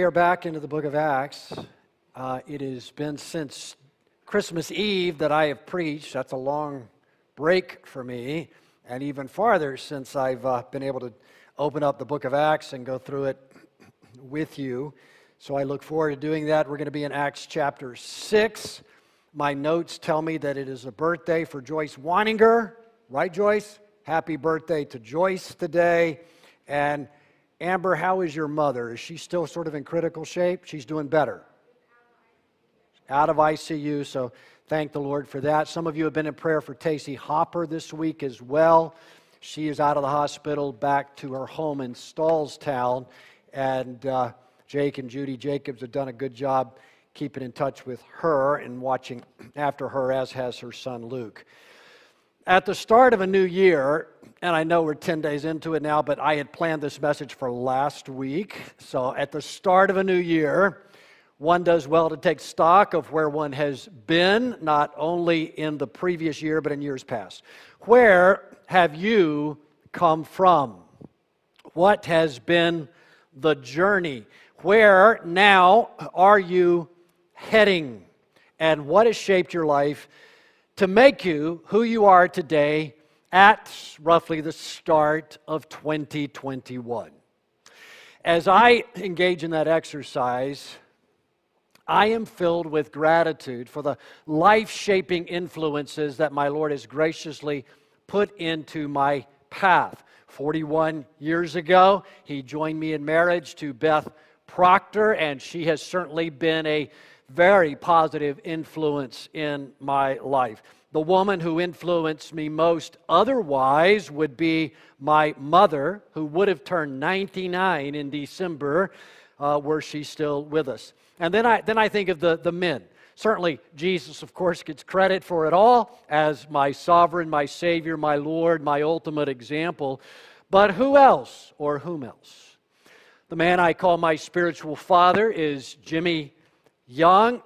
We are back into the book of Acts. Uh, it has been since Christmas Eve that I have preached. That's a long break for me, and even farther since I've uh, been able to open up the book of Acts and go through it with you. So I look forward to doing that. We're going to be in Acts chapter 6. My notes tell me that it is a birthday for Joyce Weininger. Right, Joyce? Happy birthday to Joyce today. And Amber, how is your mother? Is she still sort of in critical shape? She's doing better. Out of ICU, so thank the Lord for that. Some of you have been in prayer for Tacy Hopper this week as well. She is out of the hospital, back to her home in Stahlstown. And uh, Jake and Judy Jacobs have done a good job keeping in touch with her and watching after her, as has her son Luke. At the start of a new year, and I know we're 10 days into it now, but I had planned this message for last week. So at the start of a new year, one does well to take stock of where one has been, not only in the previous year, but in years past. Where have you come from? What has been the journey? Where now are you heading? And what has shaped your life to make you who you are today at roughly the start of 2021. As I engage in that exercise, I am filled with gratitude for the life shaping influences that my Lord has graciously put into my path. 41 years ago, he joined me in marriage to Beth Proctor, and she has certainly been a very positive influence in my life. The woman who influenced me most otherwise would be my mother, who would have turned 99 in December, uh, were she still with us. And then I, then I think of the, the men. Certainly, Jesus, of course, gets credit for it all as my sovereign, my Savior, my Lord, my ultimate example. But who else or whom else? The man I call my spiritual father is Jimmy Young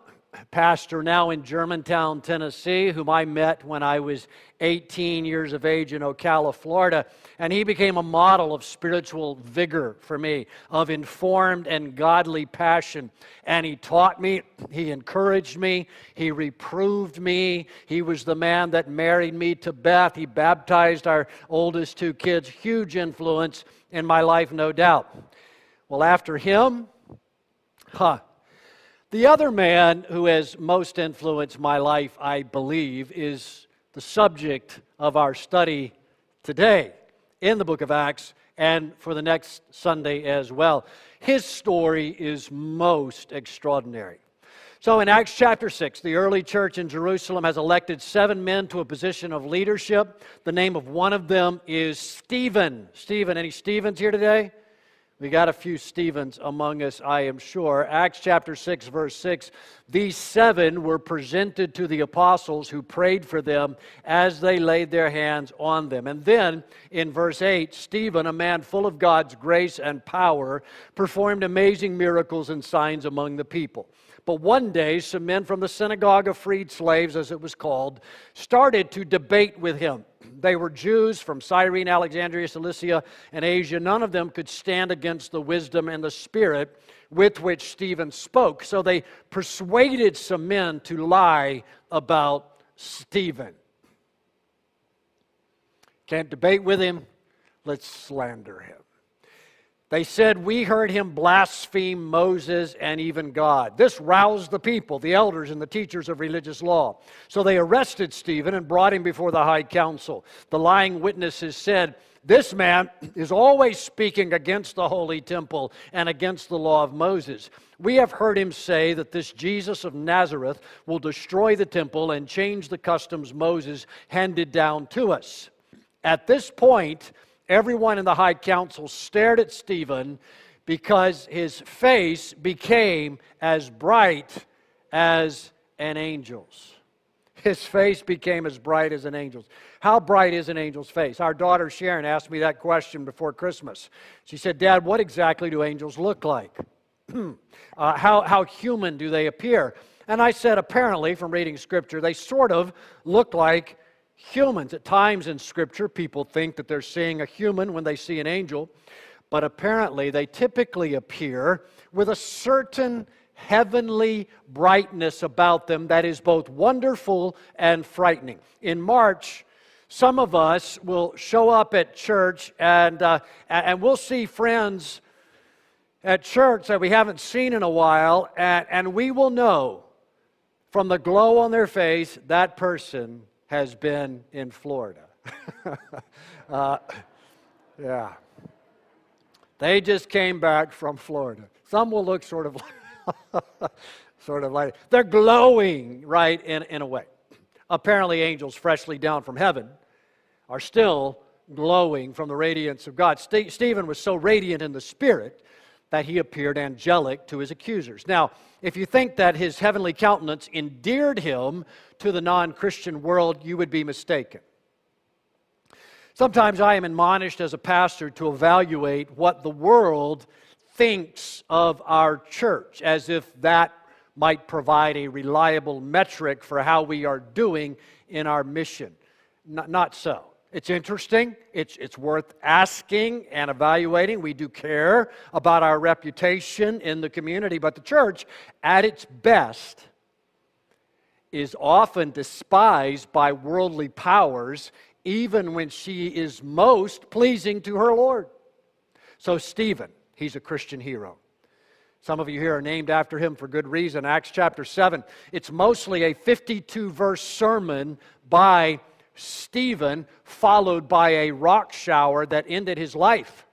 pastor now in Germantown, Tennessee, whom I met when I was 18 years of age in Ocala, Florida. And he became a model of spiritual vigor for me, of informed and godly passion. And he taught me, he encouraged me, he reproved me. He was the man that married me to Beth. He baptized our oldest two kids. Huge influence in my life, no doubt. Well, after him, huh, the other man who has most influenced my life, I believe, is the subject of our study today in the book of Acts and for the next Sunday as well. His story is most extraordinary. So, in Acts chapter 6, the early church in Jerusalem has elected seven men to a position of leadership. The name of one of them is Stephen. Stephen, any Stephens here today? We got a few Stephens among us, I am sure. Acts chapter 6, verse 6. These seven were presented to the apostles who prayed for them as they laid their hands on them. And then in verse 8, Stephen, a man full of God's grace and power, performed amazing miracles and signs among the people. But one day, some men from the synagogue of freed slaves, as it was called, started to debate with him. They were Jews from Cyrene, Alexandria, Cilicia, and Asia. None of them could stand against the wisdom and the spirit with which Stephen spoke. So they persuaded some men to lie about Stephen. Can't debate with him, let's slander him. They said, We heard him blaspheme Moses and even God. This roused the people, the elders, and the teachers of religious law. So they arrested Stephen and brought him before the high council. The lying witnesses said, This man is always speaking against the holy temple and against the law of Moses. We have heard him say that this Jesus of Nazareth will destroy the temple and change the customs Moses handed down to us. At this point, everyone in the high council stared at Stephen because his face became as bright as an angel's. His face became as bright as an angel's. How bright is an angel's face? Our daughter Sharon asked me that question before Christmas. She said, Dad, what exactly do angels look like? uh, how, how human do they appear? And I said, apparently, from reading scripture, they sort of look like humans. At times in Scripture, people think that they're seeing a human when they see an angel, but apparently they typically appear with a certain heavenly brightness about them that is both wonderful and frightening. In March, some of us will show up at church and, uh, and we'll see friends at church that we haven't seen in a while, and, and we will know from the glow on their face that person has been in Florida. uh, yeah. They just came back from Florida. Some will look sort of like, sort of like they're glowing, right, in, in a way. Apparently, angels freshly down from heaven are still glowing from the radiance of God. St- Stephen was so radiant in the spirit that he appeared angelic to his accusers. Now, if you think that his heavenly countenance endeared him to the non Christian world, you would be mistaken. Sometimes I am admonished as a pastor to evaluate what the world thinks of our church, as if that might provide a reliable metric for how we are doing in our mission. Not, not so. It's interesting. It's, it's worth asking and evaluating. We do care about our reputation in the community, but the church, at its best, is often despised by worldly powers even when she is most pleasing to her Lord. So, Stephen, he's a Christian hero. Some of you here are named after him for good reason. Acts chapter 7. It's mostly a 52 verse sermon by Stephen, followed by a rock shower that ended his life.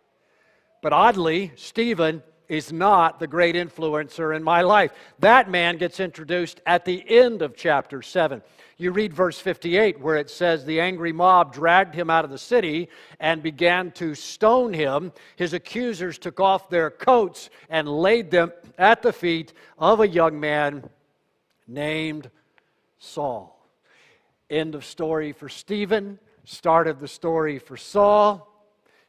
But oddly, Stephen is not the great influencer in my life. That man gets introduced at the end of chapter 7. You read verse 58 where it says, The angry mob dragged him out of the city and began to stone him. His accusers took off their coats and laid them at the feet of a young man named Saul. End of story for Stephen, start of the story for Saul.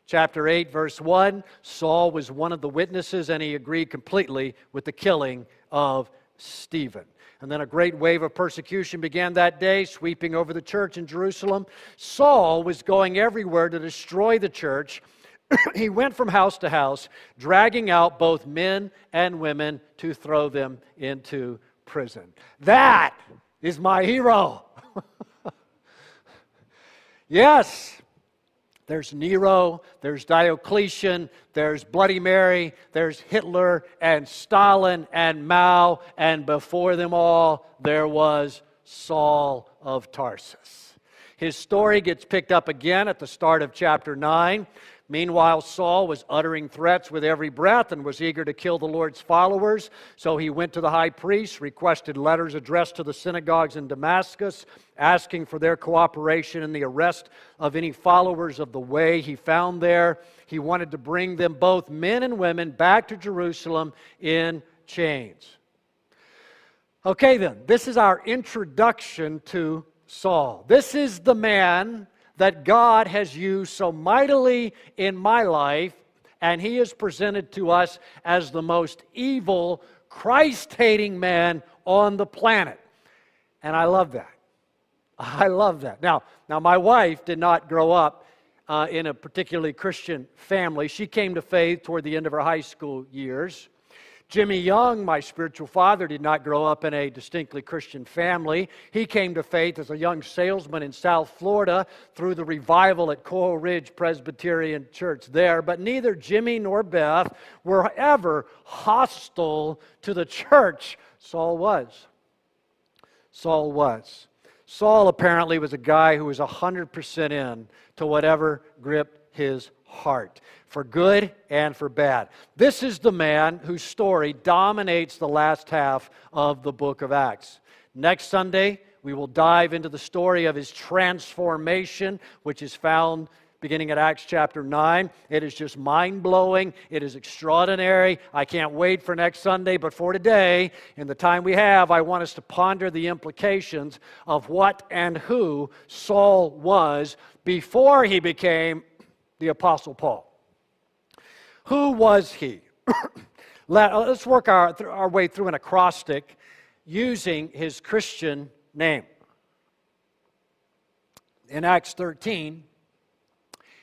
Chapter 8, verse 1 Saul was one of the witnesses and he agreed completely with the killing of Stephen. And then a great wave of persecution began that day, sweeping over the church in Jerusalem. Saul was going everywhere to destroy the church. he went from house to house, dragging out both men and women to throw them into prison. That is my hero. yes, there's Nero, there's Diocletian, there's Bloody Mary, there's Hitler and Stalin and Mao, and before them all, there was Saul of Tarsus. His story gets picked up again at the start of chapter 9. Meanwhile, Saul was uttering threats with every breath and was eager to kill the Lord's followers. So he went to the high priest, requested letters addressed to the synagogues in Damascus, asking for their cooperation in the arrest of any followers of the way he found there. He wanted to bring them, both men and women, back to Jerusalem in chains. Okay, then, this is our introduction to Saul. This is the man that God has used so mightily in my life, and He is presented to us as the most evil, Christ hating man on the planet. And I love that. I love that. Now, now my wife did not grow up uh, in a particularly Christian family. She came to faith toward the end of her high school years. Jimmy Young, my spiritual father, did not grow up in a distinctly Christian family. He came to faith as a young salesman in South Florida through the revival at Coral Ridge Presbyterian Church there. But neither Jimmy nor Beth were ever hostile to the church. Saul was. Saul was. Saul apparently was a guy who was 100% in to whatever gripped his heart, for good and for bad. This is the man whose story dominates the last half of the book of Acts. Next Sunday, we will dive into the story of his transformation, which is found beginning at Acts chapter 9. It is just mind blowing. It is extraordinary. I can't wait for next Sunday, but for today, in the time we have, I want us to ponder the implications of what and who Saul was before he became the Apostle Paul. Who was he? Let, uh, us work our, our way through an acrostic using his Christian name. In Acts 13,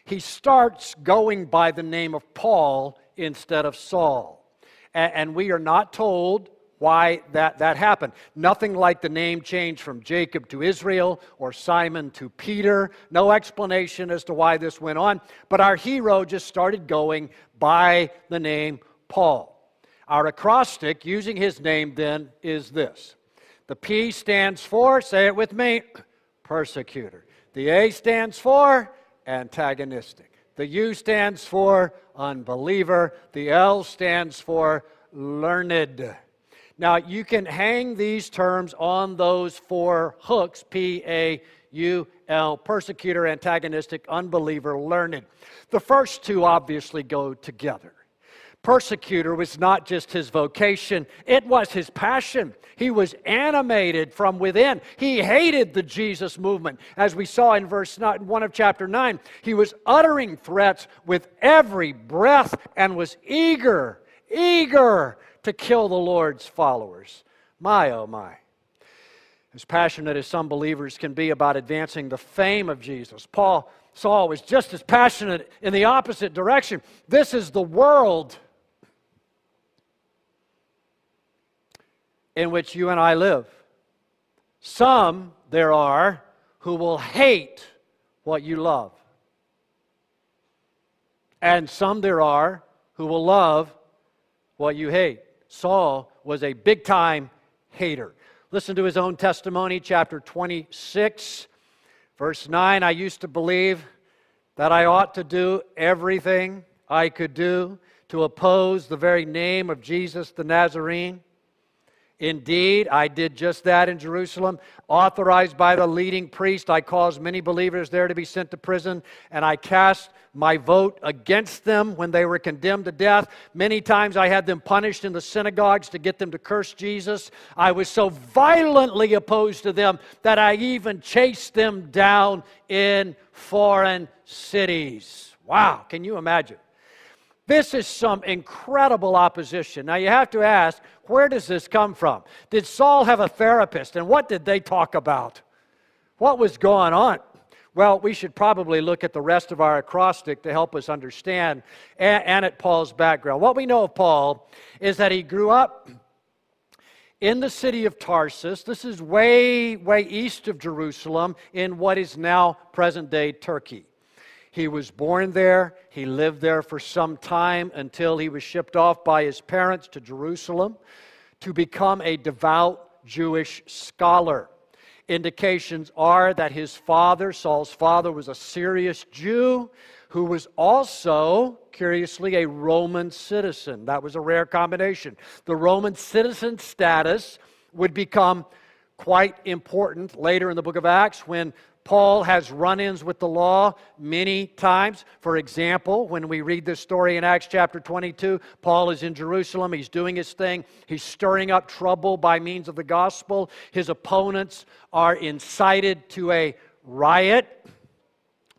he starts going by the name of Paul instead of Saul. And, and we are not told why that, that happened. Nothing like the name change from Jacob to Israel or Simon to Peter. No explanation as to why this went on. But our hero just started going by the name Paul. Our acrostic using his name then is this the P stands for, say it with me, persecutor. The A stands for antagonistic. The U stands for unbeliever. The L stands for learned. Now, you can hang these terms on those four hooks P A U L, persecutor, antagonistic, unbeliever, learned. The first two obviously go together. Persecutor was not just his vocation, it was his passion. He was animated from within. He hated the Jesus movement. As we saw in verse 1 of chapter 9, he was uttering threats with every breath and was eager, eager to kill the Lord's followers. My, oh my. As passionate as some believers can be about advancing the fame of Jesus, Paul Saul was just as passionate in the opposite direction. This is the world in which you and I live. Some there are who will hate what you love. And some there are who will love what you hate. Saul was a big time hater. Listen to his own testimony, chapter 26, verse 9. I used to believe that I ought to do everything I could do to oppose the very name of Jesus the Nazarene. Indeed, I did just that in Jerusalem. Authorized by the leading priest, I caused many believers there to be sent to prison, and I cast my vote against them when they were condemned to death. Many times I had them punished in the synagogues to get them to curse Jesus. I was so violently opposed to them that I even chased them down in foreign cities. Wow, can you imagine? This is some incredible opposition. Now you have to ask, where does this come from? Did Saul have a therapist and what did they talk about? What was going on? Well, we should probably look at the rest of our acrostic to help us understand and, and at Paul's background. What we know of Paul is that he grew up in the city of Tarsus. This is way, way east of Jerusalem in what is now present day Turkey. He was born there. He lived there for some time until he was shipped off by his parents to Jerusalem to become a devout Jewish scholar. Indications are that his father, Saul's father, was a serious Jew who was also, curiously, a Roman citizen. That was a rare combination. The Roman citizen status would become quite important later in the book of Acts when Paul has run ins with the law many times. For example, when we read this story in Acts chapter 22, Paul is in Jerusalem. He's doing his thing. He's stirring up trouble by means of the gospel. His opponents are incited to a riot,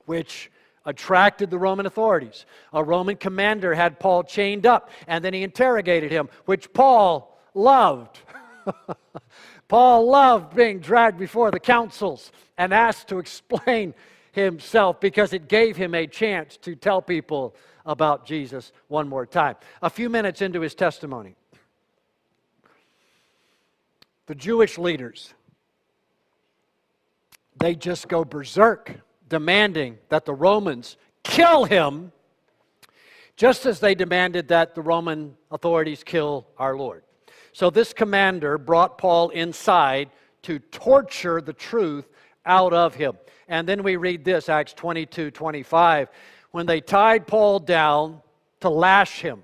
which attracted the Roman authorities. A Roman commander had Paul chained up, and then he interrogated him, which Paul loved. Paul loved being dragged before the councils and asked to explain himself because it gave him a chance to tell people about Jesus one more time. A few minutes into his testimony, the Jewish leaders they just go berserk demanding that the Romans kill him just as they demanded that the Roman authorities kill our Lord. So this commander brought Paul inside to torture the truth out of him. And then we read this, Acts 22 25. When they tied Paul down to lash him,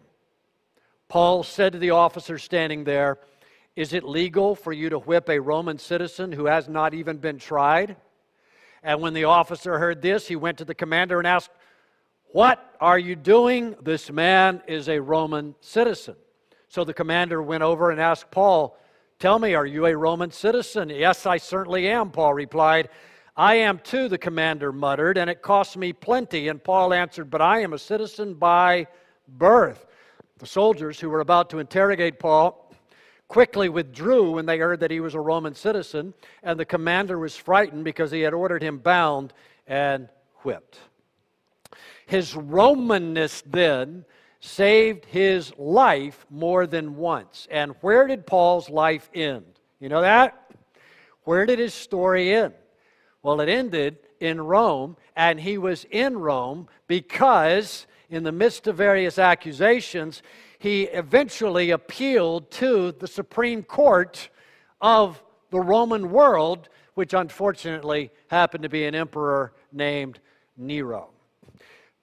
Paul said to the officer standing there, Is it legal for you to whip a Roman citizen who has not even been tried? And when the officer heard this, he went to the commander and asked, What are you doing? This man is a Roman citizen. So the commander went over and asked Paul, Tell me, are you a Roman citizen? Yes, I certainly am, Paul replied. I am too, the commander muttered, and it costs me plenty. And Paul answered, But I am a citizen by birth. The soldiers who were about to interrogate Paul quickly withdrew when they heard that he was a Roman citizen, and the commander was frightened because he had ordered him bound and whipped. His Romanness then saved his life more than once. And where did Paul's life end? You know that? Where did his story end? Well, it ended in Rome, and he was in Rome because, in the midst of various accusations, he eventually appealed to the Supreme Court of the Roman world, which unfortunately happened to be an emperor named Nero.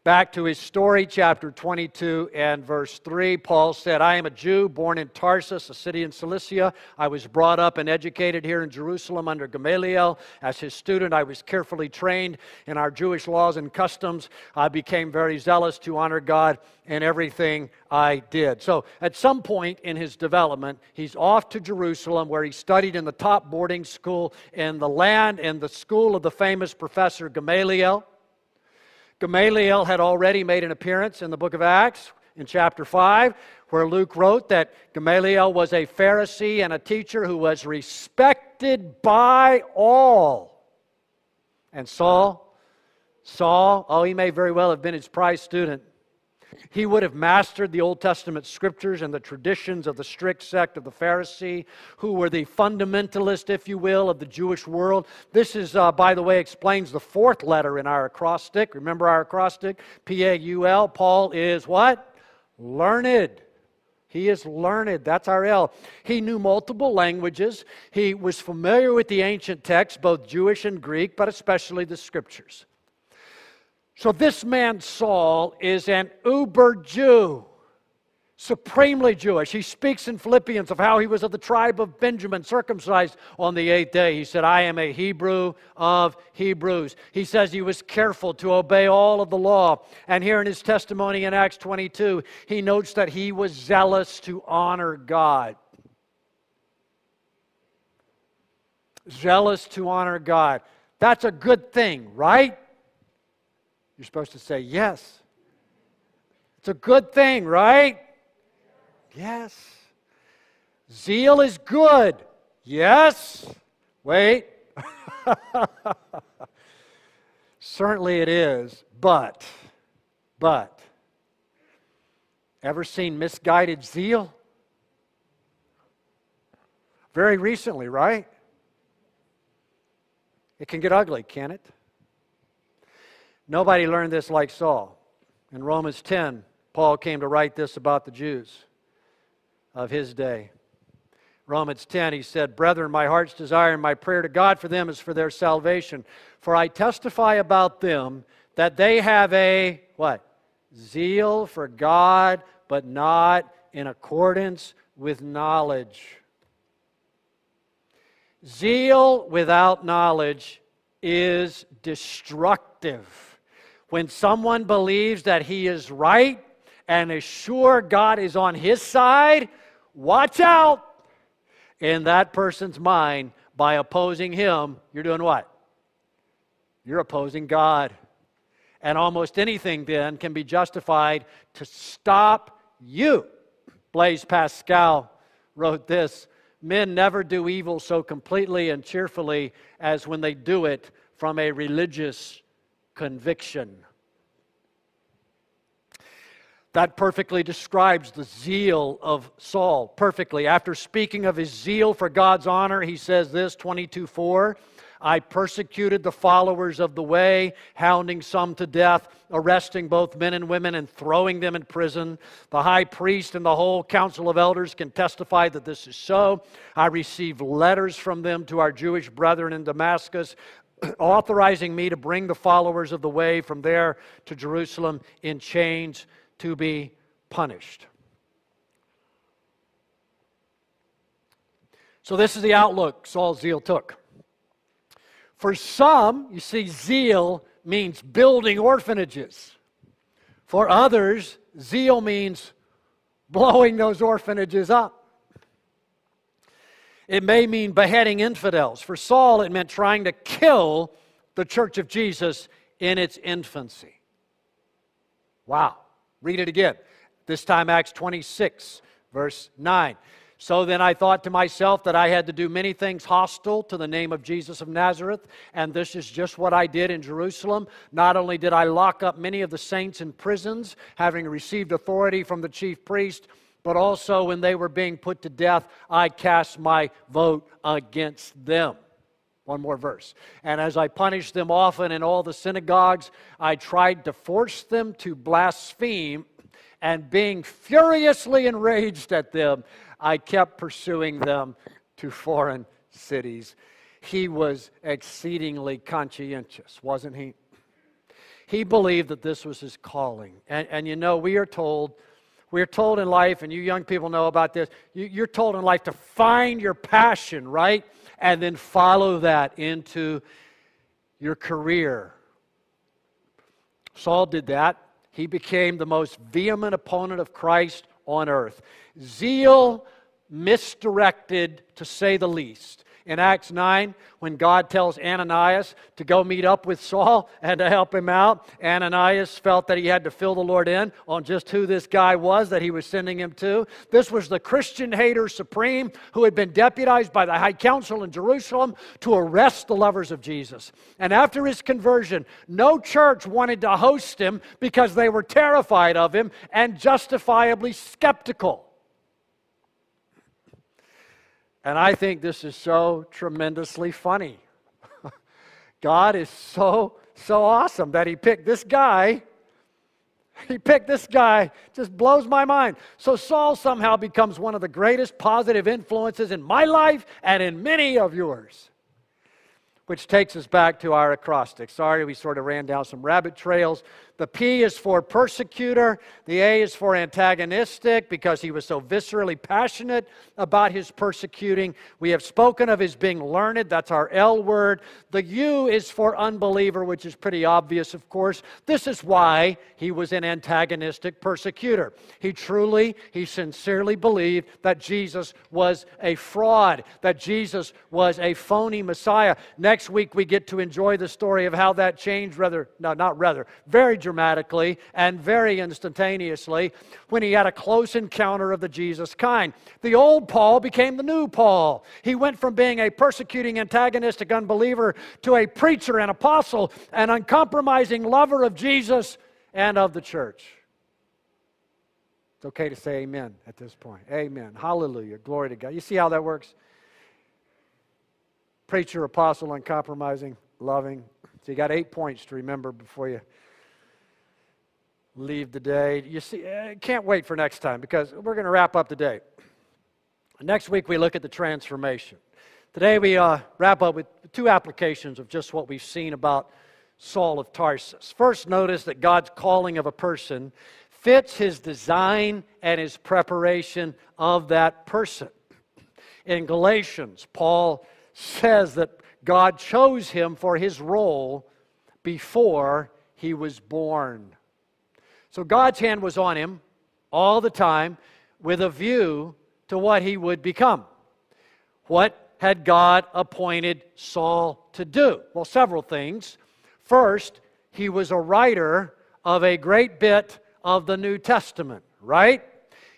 Back to his story, chapter 22 and verse 3, Paul said, I am a Jew born in Tarsus, a city in Cilicia. I was brought up and educated here in Jerusalem under Gamaliel. As his student, I was carefully trained in our Jewish laws and customs. I became very zealous to honor God in everything I did. So, at some point in his development, he's off to Jerusalem where he studied in the top boarding school in the land in the school of the famous professor Gamaliel. Gamaliel had already made an appearance in the book of Acts in chapter 5, where Luke wrote that Gamaliel was a Pharisee and a teacher who was respected by all. And Saul, Saul, oh, he may very well have been his prize student. He would have mastered the Old Testament scriptures and the traditions of the strict sect of the Pharisee, who were the fundamentalist, if you will, of the Jewish world. This is, uh, by the way, explains the fourth letter in our acrostic. Remember our acrostic? P A U L. Paul is what? Learned. He is learned. That's our L. He knew multiple languages. He was familiar with the ancient texts, both Jewish and Greek, but especially the scriptures. So, this man, Saul, is an uber Jew, supremely Jewish. He speaks in Philippians of how he was of the tribe of Benjamin, circumcised on the eighth day. He said, I am a Hebrew of Hebrews. He says he was careful to obey all of the law. And here in his testimony in Acts 22, he notes that he was zealous to honor God. Zealous to honor God. That's a good thing, right? You're supposed to say yes. It's a good thing, right? Yes. Zeal is good. Yes. Wait. Certainly it is, but, but, ever seen misguided zeal? Very recently, right? It can get ugly, can it? Nobody learned this like Saul. In Romans 10, Paul came to write this about the Jews of his day. Romans 10, he said, Brethren, my heart's desire and my prayer to God for them is for their salvation. For I testify about them that they have a, what? Zeal for God, but not in accordance with knowledge. Zeal without knowledge is destructive. When someone believes that he is right and is sure God is on his side, watch out. In that person's mind, by opposing him, you're doing what? You're opposing God. And almost anything then can be justified to stop you. Blaise Pascal wrote this Men never do evil so completely and cheerfully as when they do it from a religious conviction. That perfectly describes the zeal of Saul. Perfectly. After speaking of his zeal for God's honor, he says this 22 4. I persecuted the followers of the way, hounding some to death, arresting both men and women, and throwing them in prison. The high priest and the whole council of elders can testify that this is so. I received letters from them to our Jewish brethren in Damascus, authorizing me to bring the followers of the way from there to Jerusalem in chains to be punished. So, this is the outlook Saul's zeal took. For some, you see, zeal means building orphanages. For others, zeal means blowing those orphanages up. It may mean beheading infidels. For Saul, it meant trying to kill the church of Jesus in its infancy. Wow. Read it again. This time, Acts 26, verse 9. So then I thought to myself that I had to do many things hostile to the name of Jesus of Nazareth, and this is just what I did in Jerusalem. Not only did I lock up many of the saints in prisons, having received authority from the chief priest, but also when they were being put to death, I cast my vote against them. One more verse. And as I punished them often in all the synagogues, I tried to force them to blaspheme, and being furiously enraged at them, I kept pursuing them to foreign cities. He was exceedingly conscientious, wasn't he? He believed that this was his calling. And, and you know, we are told, we are told in life, and you young people know about this, you, you're told in life to find your passion, right? And then follow that into your career. Saul did that. He became the most vehement opponent of Christ on earth. Zeal misdirected, to say the least. In Acts 9, when God tells Ananias to go meet up with Saul and to help him out, Ananias felt that he had to fill the Lord in on just who this guy was that he was sending him to. This was the Christian hater supreme who had been deputized by the high council in Jerusalem to arrest the lovers of Jesus. And after his conversion, no church wanted to host him because they were terrified of him and justifiably skeptical. And I think this is so tremendously funny. God is so, so awesome that He picked this guy. He picked this guy, just blows my mind. So Saul somehow becomes one of the greatest positive influences in my life and in many of yours which takes us back to our acrostic. Sorry, we sort of ran down some rabbit trails. The P is for persecutor, the A is for antagonistic because he was so viscerally passionate about his persecuting. We have spoken of his being learned, that's our L word. The U is for unbeliever, which is pretty obvious, of course. This is why he was an antagonistic persecutor. He truly, he sincerely believed that Jesus was a fraud, that Jesus was a phony Messiah. Next week, we get to enjoy the story of how that changed, rather, no, not rather, very dramatically and very instantaneously when he had a close encounter of the Jesus kind. The old Paul became the new Paul. He went from being a persecuting, antagonistic unbeliever to a preacher and apostle, an uncompromising lover of Jesus and of the church. It's okay to say amen at this point. Amen. Hallelujah. Glory to God. You see how that works? preacher, apostle, uncompromising, loving. So you got eight points to remember before you leave the day. You see, eh, can't wait for next time because we're going to wrap up the today. Next week we look at the transformation. Today we uh, wrap up with two applications of just what we've seen about Saul of Tarsus. First, notice that God's calling of a person fits his design and his preparation of that person. In Galatians, Paul says that God chose him for his role before he was born. So God's hand was on him all the time with a view to what he would become. What had God appointed Saul to do? Well, several things. First, he was a writer of a great bit of the New Testament, right?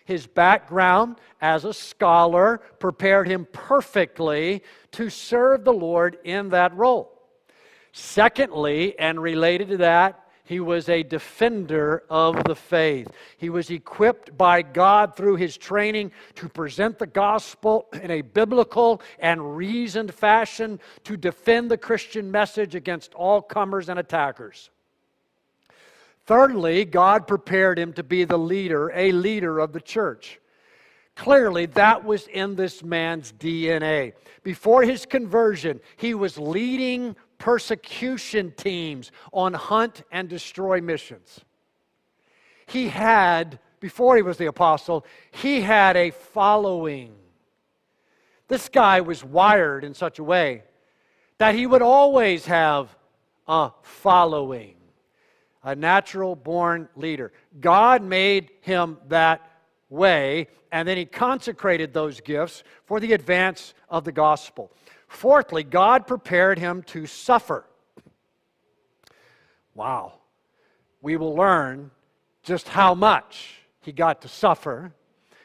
His background as a scholar prepared him perfectly to serve the Lord in that role. Secondly, and related to that, he was a defender of the faith. He was equipped by God through his training to present the gospel in a biblical and reasoned fashion to defend the Christian message against all comers and attackers. Thirdly, God prepared him to be the leader, a leader of the church. Clearly, that was in this man's DNA. Before his conversion, he was leading persecution teams on hunt and destroy missions. He had, before he was the apostle, he had a following. This guy was wired in such a way that he would always have a following a natural born leader. God made him that way, and then he consecrated those gifts for the advance of the gospel. Fourthly, God prepared him to suffer. Wow. We will learn just how much he got to suffer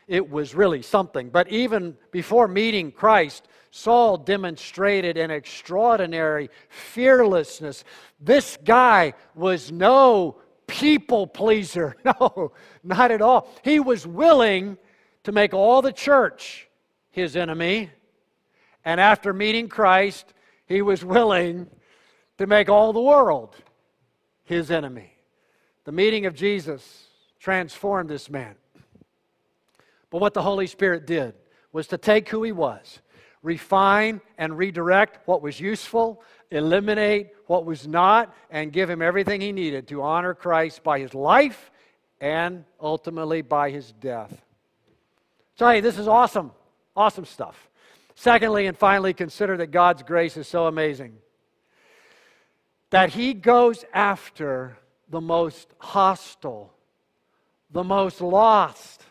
it was really something. But even before meeting Christ, Saul demonstrated an extraordinary fearlessness. This guy was no people pleaser. No, not at all. He was willing to make all the church his enemy. And after meeting Christ, he was willing to make all the world his enemy. The meeting of Jesus transformed this man. But what the Holy Spirit did was to take who he was, refine and redirect what was useful, eliminate what was not, and give him everything he needed to honor Christ by his life and ultimately by his death. So, hey, this is awesome. Awesome stuff. Secondly, and finally, consider that God's grace is so amazing that He goes after the most hostile, the most lost,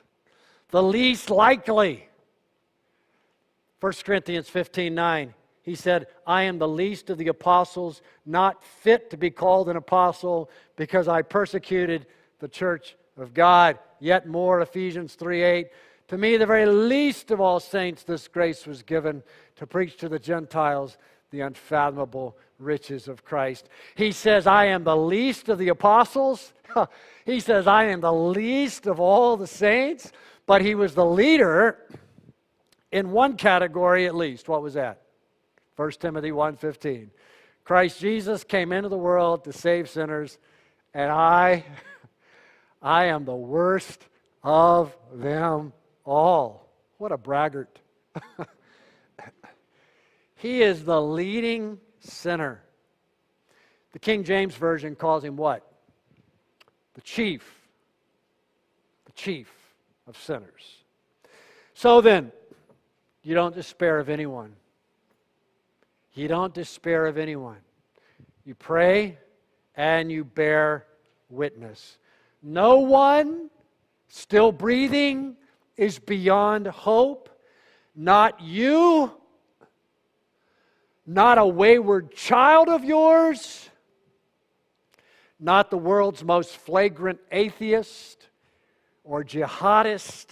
the least likely. 1 Corinthians 15 9, he said, I am the least of the apostles, not fit to be called an apostle because I persecuted the church of God. Yet more, Ephesians 3 8, to me, the very least of all saints, this grace was given to preach to the Gentiles the unfathomable riches of Christ. He says, I am the least of the apostles. he says, I am the least of all the saints. But he was the leader in one category at least. What was that? 1 Timothy 1:15. Christ Jesus came into the world to save sinners, and I I am the worst of them all. What a braggart. he is the leading sinner. The King James Version calls him what? The chief. The chief of sinners. So then, you don't despair of anyone. You don't despair of anyone. You pray and you bear witness. No one still breathing is beyond hope. Not you, not a wayward child of yours, not the world's most flagrant atheist or jihadist.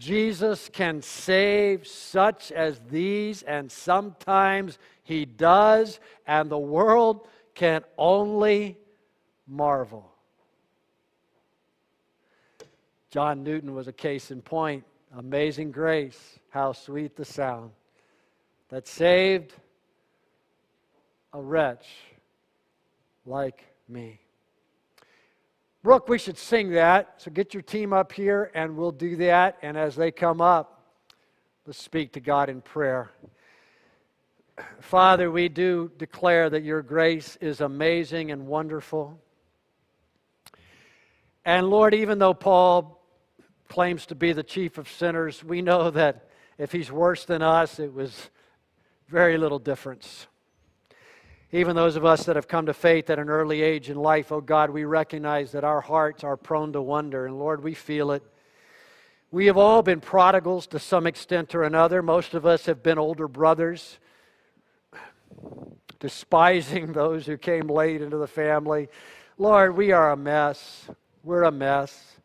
Jesus can save such as these, and sometimes he does, and the world can only marvel. John Newton was a case in point. Amazing grace, how sweet the sound that saved a wretch like me. Brooke, we should sing that. So get your team up here and we'll do that. And as they come up, let's speak to God in prayer. Father, we do declare that your grace is amazing and wonderful. And Lord, even though Paul claims to be the chief of sinners, we know that if he's worse than us, it was very little difference. Even those of us that have come to faith at an early age in life, oh God, we recognize that our hearts are prone to wonder, and Lord, we feel it. We have all been prodigals to some extent or another. Most of us have been older brothers, despising those who came late into the family. Lord, we are a mess. We're a mess.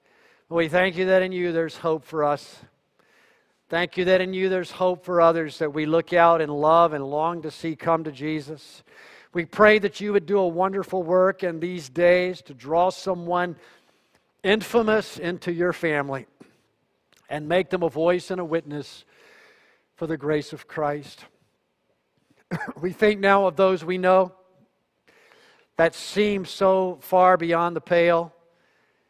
We thank you that in you there's hope for us. Thank you that in you there's hope for others that we look out and love and long to see come to Jesus. We pray that you would do a wonderful work in these days to draw someone infamous into your family and make them a voice and a witness for the grace of Christ. we think now of those we know that seem so far beyond the pale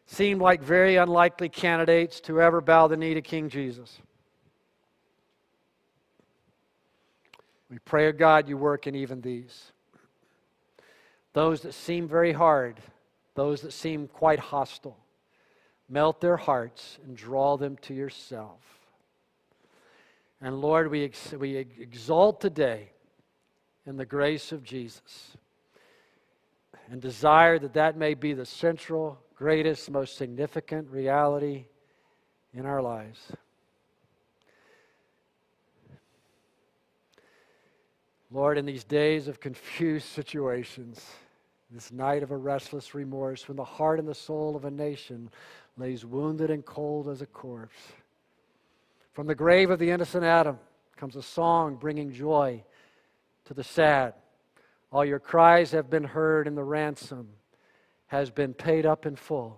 seemed like very unlikely candidates to ever bow the knee to King Jesus. We pray, of God, you work in even these. Those that seem very hard, those that seem quite hostile, melt their hearts and draw them to yourself. And Lord, we, ex- we exalt today in the grace of Jesus and desire that that may be the central greatest, most significant reality in our lives. Lord, in these days of confused situations, this night of a restless remorse, when the heart and the soul of a nation lays wounded and cold as a corpse, From the grave of the innocent Adam comes a song bringing joy to the sad. All your cries have been heard, and the ransom has been paid up in full.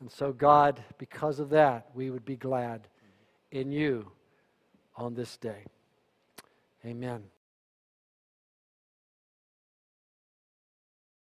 And so, God, because of that, we would be glad in you on this day. Amen.